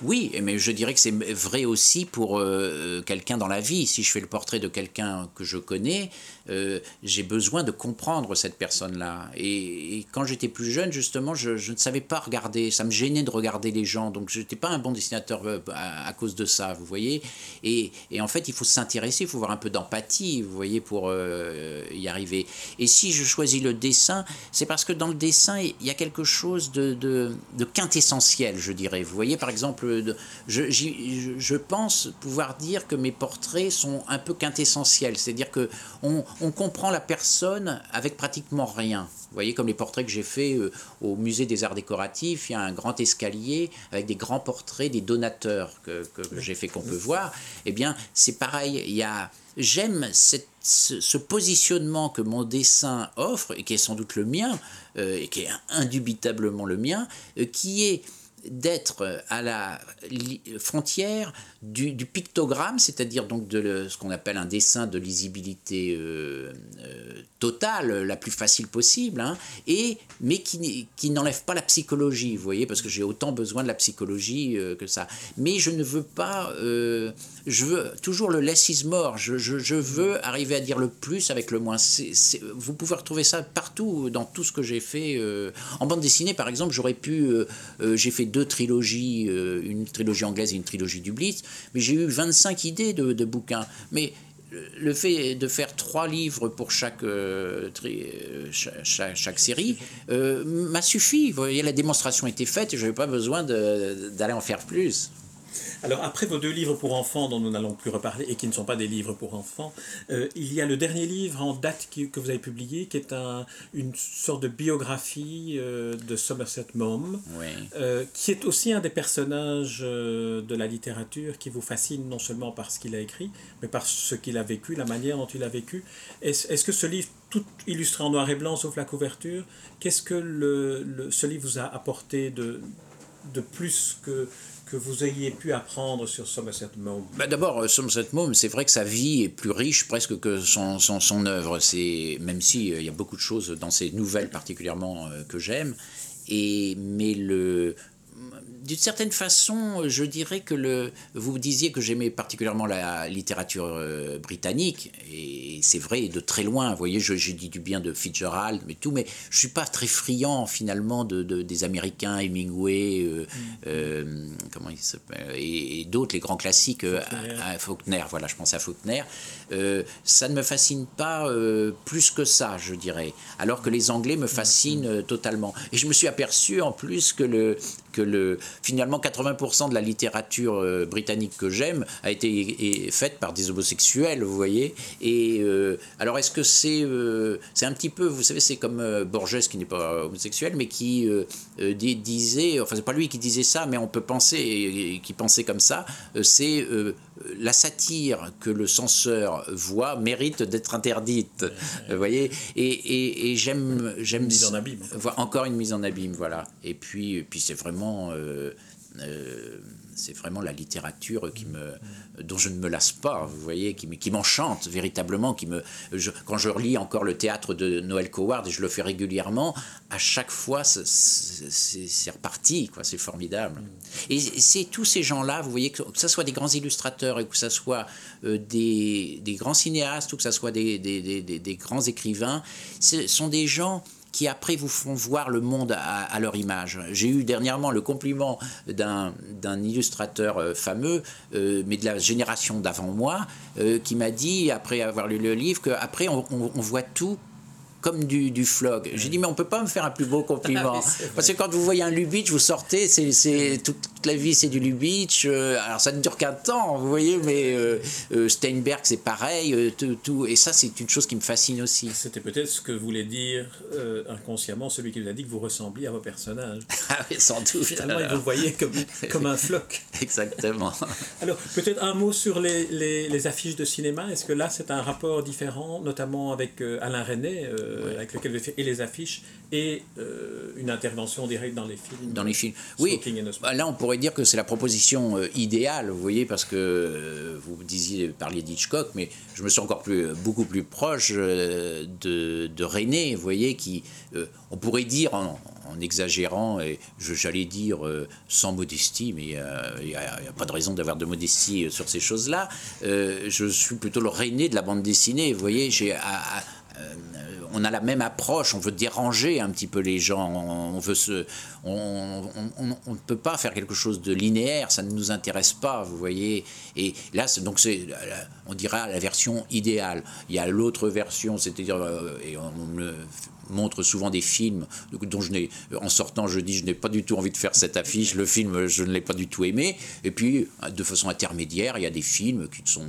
Oui, mais je dirais que c'est vrai aussi pour euh, quelqu'un dans la vie. Si je fais le portrait de quelqu'un que je connais, euh, j'ai besoin de comprendre cette personne-là. Et, quand j'étais plus jeune, justement, je, ne savais pas regarder. Ça me gênait de regarder les gens. Donc, je n'étais pas un bon dessinateur euh, à, cause de ça, vous voyez. Et, en fait, il faut s'intéresser, il faut avoir un peu d'empathie, vous voyez, pour y arriver. Et si je choisis le dessin, c'est parce que dans le dessin, il y a quelque chose de, de, quintessentiel, je dirais. Vous voyez, par exemple, je, je, pense pouvoir dire que mes portraits sont un peu quintessentiels. C'est-à-dire que on, on, comprend la personne avec pratiquement rien. Vous voyez, comme les portraits que j'ai faits euh, au musée des arts décoratifs, il y a un grand escalier avec des grands portraits des donateurs que, que j'ai fait qu'on peut voir. Eh bien, c'est pareil. A j'aime ce, positionnement que mon dessin offre, et qui est sans doute le mien, euh, et qui est indubitablement le mien, euh, qui est d'être à la frontière du, pictogramme, c'est-à-dire donc de ce qu'on appelle un dessin de lisibilité euh, euh, totale, la plus facile possible, hein, et, mais qui, n'enlève pas la psychologie, vous voyez, parce que j'ai autant besoin de la psychologie euh, que ça. Mais je ne veux pas, je veux toujours le less is more, je, veux arriver à dire le plus avec le moins. vous pouvez retrouver ça partout, dans tout ce que j'ai fait. en bande dessinée, par exemple, j'aurais pu, j'ai fait deux trilogies, une trilogie anglaise et une trilogie du Blitz, mais j'ai eu 25 idées de, bouquins. Mais le fait de faire trois livres pour chaque, euh, euh, série euh, m'a suffi. Vous voyez, la démonstration était faite et je n'avais pas besoin d'aller en faire plus. Alors après vos deux livres pour enfants dont nous n'allons plus reparler et qui ne sont pas des livres pour enfants, euh, il y a le dernier livre en date que vous avez publié qui est un, une sorte de biographie euh, de Somerset Maugham, euh, qui est aussi un des personnages de la littérature qui vous fascine non seulement par ce qu'il a écrit, mais par ce qu'il a vécu, la manière dont il a vécu. Est-ce que ce livre, tout illustré en noir et blanc sauf la couverture, qu'est-ce que le, ce livre vous a apporté de, de plus que que vous ayez pu apprendre sur Somerset Maugham D'abord, euh, Somerset Maugham, c'est vrai que sa vie est plus riche presque que son, son, œuvre. Même si euh, il y a beaucoup de choses dans ses nouvelles particulièrement euh, que j'aime. Et, mais le, d'une certaine façon, je dirais que le, vous disiez que j'aimais particulièrement la littérature euh, britannique, et c'est vrai de très loin. Vous voyez, j'ai dit du bien de Fitzgerald, mais tout, mais je suis pas très friand finalement de, des Américains, Hemingway, euh, mm. euh, comment il s'appelle, et, d'autres, les grands classiques, Faulkner. Faulkner. voilà, je pense à Faulkner. ça ne me fascine pas plus que ça, je dirais, alors que les Anglais me fascinent totalement. Et je me suis aperçu en plus que le que le, finalement 80% de la littérature euh, britannique que j'aime a été faite par des homosexuels, vous voyez. Et euh, alors est-ce que c'est euh, c'est un petit peu, vous savez, c'est comme Borges qui n'est pas homosexuel, mais qui disait, enfin c'est pas lui qui disait ça, mais on peut penser, qui pensait comme ça, c'est la satire que le censeur voit mérite d'être interdite. Vous voyez Et, et, j'aime. j'aime mise en abîme. Encore une mise en abîme, voilà. Et puis, puis c'est vraiment. Euh, euh, c'est vraiment la littérature qui me, dont je ne me lasse pas, vous voyez, qui, m'enchante véritablement. Qui me, quand je relis encore le théâtre de Noël Coward, et je le fais régulièrement, à chaque fois, c'est reparti, quoi, c'est formidable. Et c'est tous ces gens-là, vous voyez, que, ce soit des grands illustrateurs, et que ce soit euh, des, des, grands cinéastes, ou que ce soit des, des, des grands écrivains, ce sont des gens qui après vous font voir le monde à, leur image. J'ai eu dernièrement le compliment d'un illustrateur euh, fameux, euh, mais de la génération d'avant moi, euh, qui m'a dit, après avoir lu le livre, qu'après on, on, voit tout comme du, du flog. J'ai dit, mais on peut pas me faire un plus beau compliment. [LAUGHS] Parce que quand vous voyez un Lubitsch, vous sortez, c'est toute la vie, c'est du Lubitsch. Euh, alors ça ne dure qu'un temps, vous voyez, mais euh, euh, Steinberg, c'est pareil. Tout, tout, et ça, c'est une chose qui me fascine aussi. C'était peut-être ce que voulait dire inconsciemment celui qui vous a dit que vous ressembliez à vos personnages. [LAUGHS] ah oui, sans doute. Finalement, vous voyez comme, comme un floc. [LAUGHS] Exactement. alors, peut-être un mot sur les, les, les affiches de cinéma. Est-ce que là, c'est un rapport différent, notamment avec Alain René avec lequel vous et les affiches et une intervention directe dans les films. Dans les films. Oui. Là, on pourrait dire que c'est la proposition euh, idéale, vous voyez, parce que euh, vous disiez, parliez d'Hitchcock, mais je me sens encore plus, beaucoup plus proche euh, de, de René, vous voyez, qui, on pourrait dire, en, exagérant, et j'allais dire sans modestie, mais il n'y a, pas de raison d'avoir de modestie sur ces choses-là, je suis plutôt le René de la bande dessinée, vous voyez, j'ai on a la même approche, on veut déranger un petit peu les gens, on, veut se, on, ne peut pas faire quelque chose de linéaire, ça ne nous intéresse pas, vous voyez. Et là, donc c'est, on dira la version idéale. Il y a l'autre version, c'est-à-dire, euh, et on, me montre souvent des films dont je n'ai, en sortant, je dis, je n'ai pas du tout envie de faire cette affiche. Le film, je ne l'ai pas du tout aimé. Et puis, de façon intermédiaire, il y a des films qui sont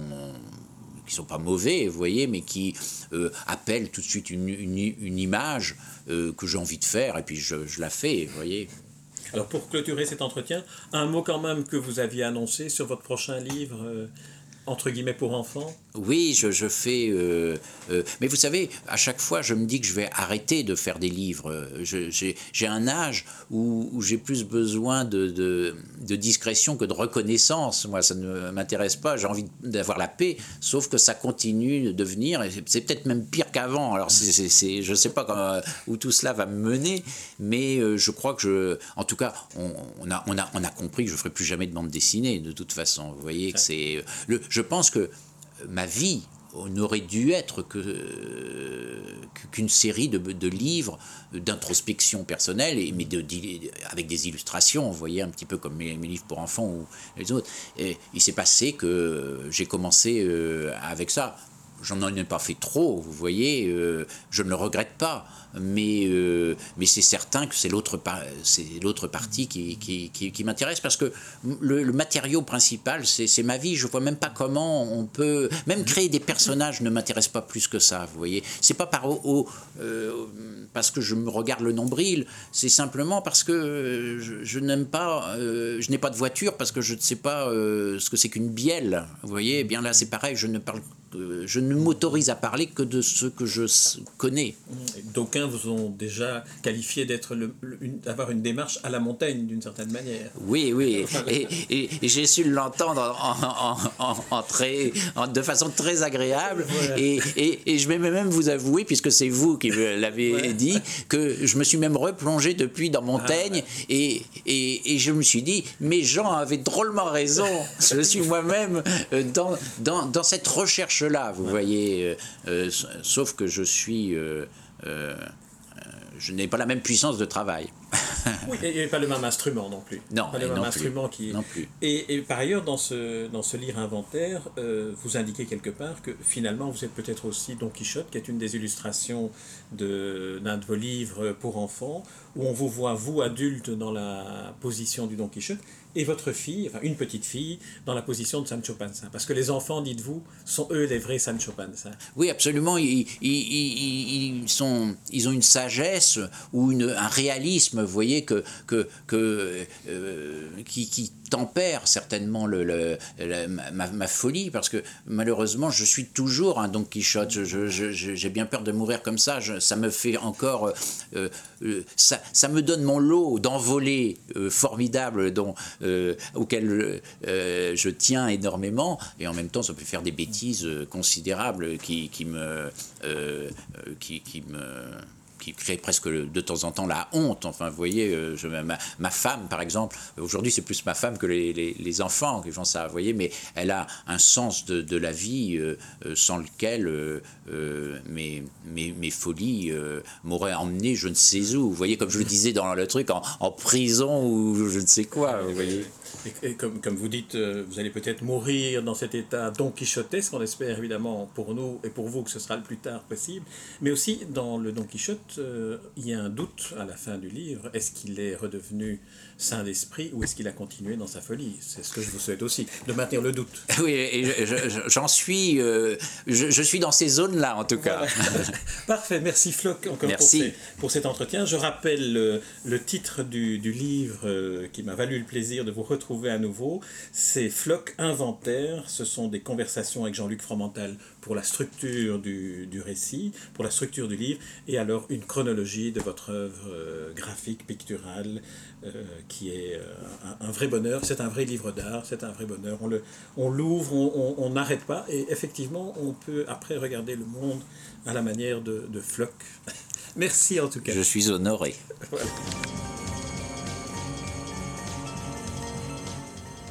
qui sont pas mauvais, vous voyez, mais qui euh, appellent tout de suite une, image euh, que j'ai envie de faire, et puis je, je, la fais, vous voyez. Alors pour clôturer cet entretien, un mot quand même que vous aviez annoncé sur votre prochain livre, euh, entre guillemets, pour enfants oui, je, je fais. Euh, euh, mais vous savez, à chaque fois, je me dis que je vais arrêter de faire des livres. J'ai un âge où, où j'ai plus besoin de, de, de, discrétion que de reconnaissance. Moi, ça ne m'intéresse pas. J'ai envie d'avoir la paix, sauf que ça continue de venir. C'est peut-être même pire qu'avant. Alors, c'est je ne sais pas où tout cela va me mener, mais euh, je crois que je. En tout cas, on, on, a, on, a, on a compris que je ne ferai plus jamais de bande dessinée, de toute façon. Vous voyez que c'est. Je pense que ma vie n'aurait dû être qu'une série de, livres d'introspection personnelle, mais avec des illustrations, vous voyez, un petit peu comme mes, livres pour enfants ou les autres. Et il s'est passé que j'ai commencé avec ça. J'en ai pas fait trop, vous voyez, je ne le regrette pas mais, euh, mais c'est certain que c'est l'autre, partie qui, qui, qui, m'intéresse parce que le, matériau principal, c'est, ma vie. Je vois même pas comment on peut. Même créer des personnages ne m'intéresse pas plus que ça, vous voyez. C'est pas par au, euh, parce que je me regarde le nombril, c'est simplement parce que je, n'aime pas. Euh, je n'ai pas de voiture parce que je ne sais pas ce que c'est qu'une bielle, vous voyez. Eh bien là, c'est pareil, je ne parle je ne m'autorise à parler que de ce que je connais. D'aucuns vous ont déjà qualifié d'être d'avoir une démarche à la montagne d'une certaine manière. Oui, oui, et, j'ai su l'entendre en, très, de façon très agréable. Et, je vais même vous avouer, puisque c'est vous qui l'avez dit, que je me suis même replongé depuis dans Montaigne ah, et, et, je me suis dit, mes gens avaient drôlement raison. Je suis moi-même euh, dans, dans, dans cette recherche là vous voyez. Euh, euh, sauf que je suis. Euh, je n'ai pas la même puissance de travail. oui, et, pas le même instrument non plus. Non, pas le même instrument qui. Non plus. Et, par ailleurs, dans ce, dans ce livre inventaire, vous indiquez quelque part que finalement, vous êtes peut-être aussi Don Quichotte, qui est une des illustrations d'un de, vos livres pour enfants, où on vous voit, vous, adulte, dans la position du Don Quichotte, et votre fille, enfin une petite fille, dans la position de Sancho Panza. Parce que les enfants, dites-vous, sont eux les vrais Sancho Panza. Oui, absolument. Ils, ils, sont, ils ont une sagesse ou une, un réalisme, vous voyez, que, que, que, euh, qui, qui tempère certainement le, ma, folie, parce que malheureusement, je suis toujours un Don Quichotte. J'ai bien peur de mourir comme ça. ça me fait encore. Euh, euh, ça, ça, me donne mon lot d'envolées euh, formidables dont, auxquelles je tiens énormément, et en même temps, ça peut faire des bêtises considérables qui, qui me. qui me qui crée presque de temps en temps la honte. Enfin, vous voyez, euh, je, ma, ma, femme, par exemple, aujourd'hui c'est plus ma femme que les, les, enfants qui font ça, vous voyez, mais elle a un sens de, de la vie euh, euh, sans lequel mes, mes, mes, folies m'auraient emmené je ne sais où. Vous voyez, comme je le disais dans le truc, en, en prison ou je ne sais quoi, vous voyez. Et, comme, comme, vous dites, vous allez peut-être mourir dans cet état don quichotesque, on espère évidemment pour nous et pour vous que ce sera le plus tard possible, mais aussi dans le don quichotte, euh, il y a un doute à la fin du livre. Est-ce qu'il est redevenu saint d'esprit ou est-ce qu'il a continué dans sa folie? C'est ce que je vous souhaite aussi, de maintenir le doute. [LAUGHS] Oui, et j'en suis, euh, je, suis dans ces zones-là en tout cas. [LAUGHS] Parfait, merci Floc encore merci. Pour, cet entretien. Je rappelle le, titre du, livre euh, qui m'a valu le plaisir de vous retrouver à nouveau. C'est Floc Inventaire. Ce sont des conversations avec Jean-Luc Fromental pour la structure du, du, récit, pour la structure du livre, et alors une chronologie de votre œuvre euh, graphique, picturale, euh, qui est euh, un, vrai bonheur. C'est un vrai livre d'art, c'est un vrai bonheur. On, l'ouvre, on n'arrête pas, et effectivement, on peut après regarder le monde à la manière de, de Floc. [LAUGHS] Merci en tout cas. Je suis honoré. [LAUGHS]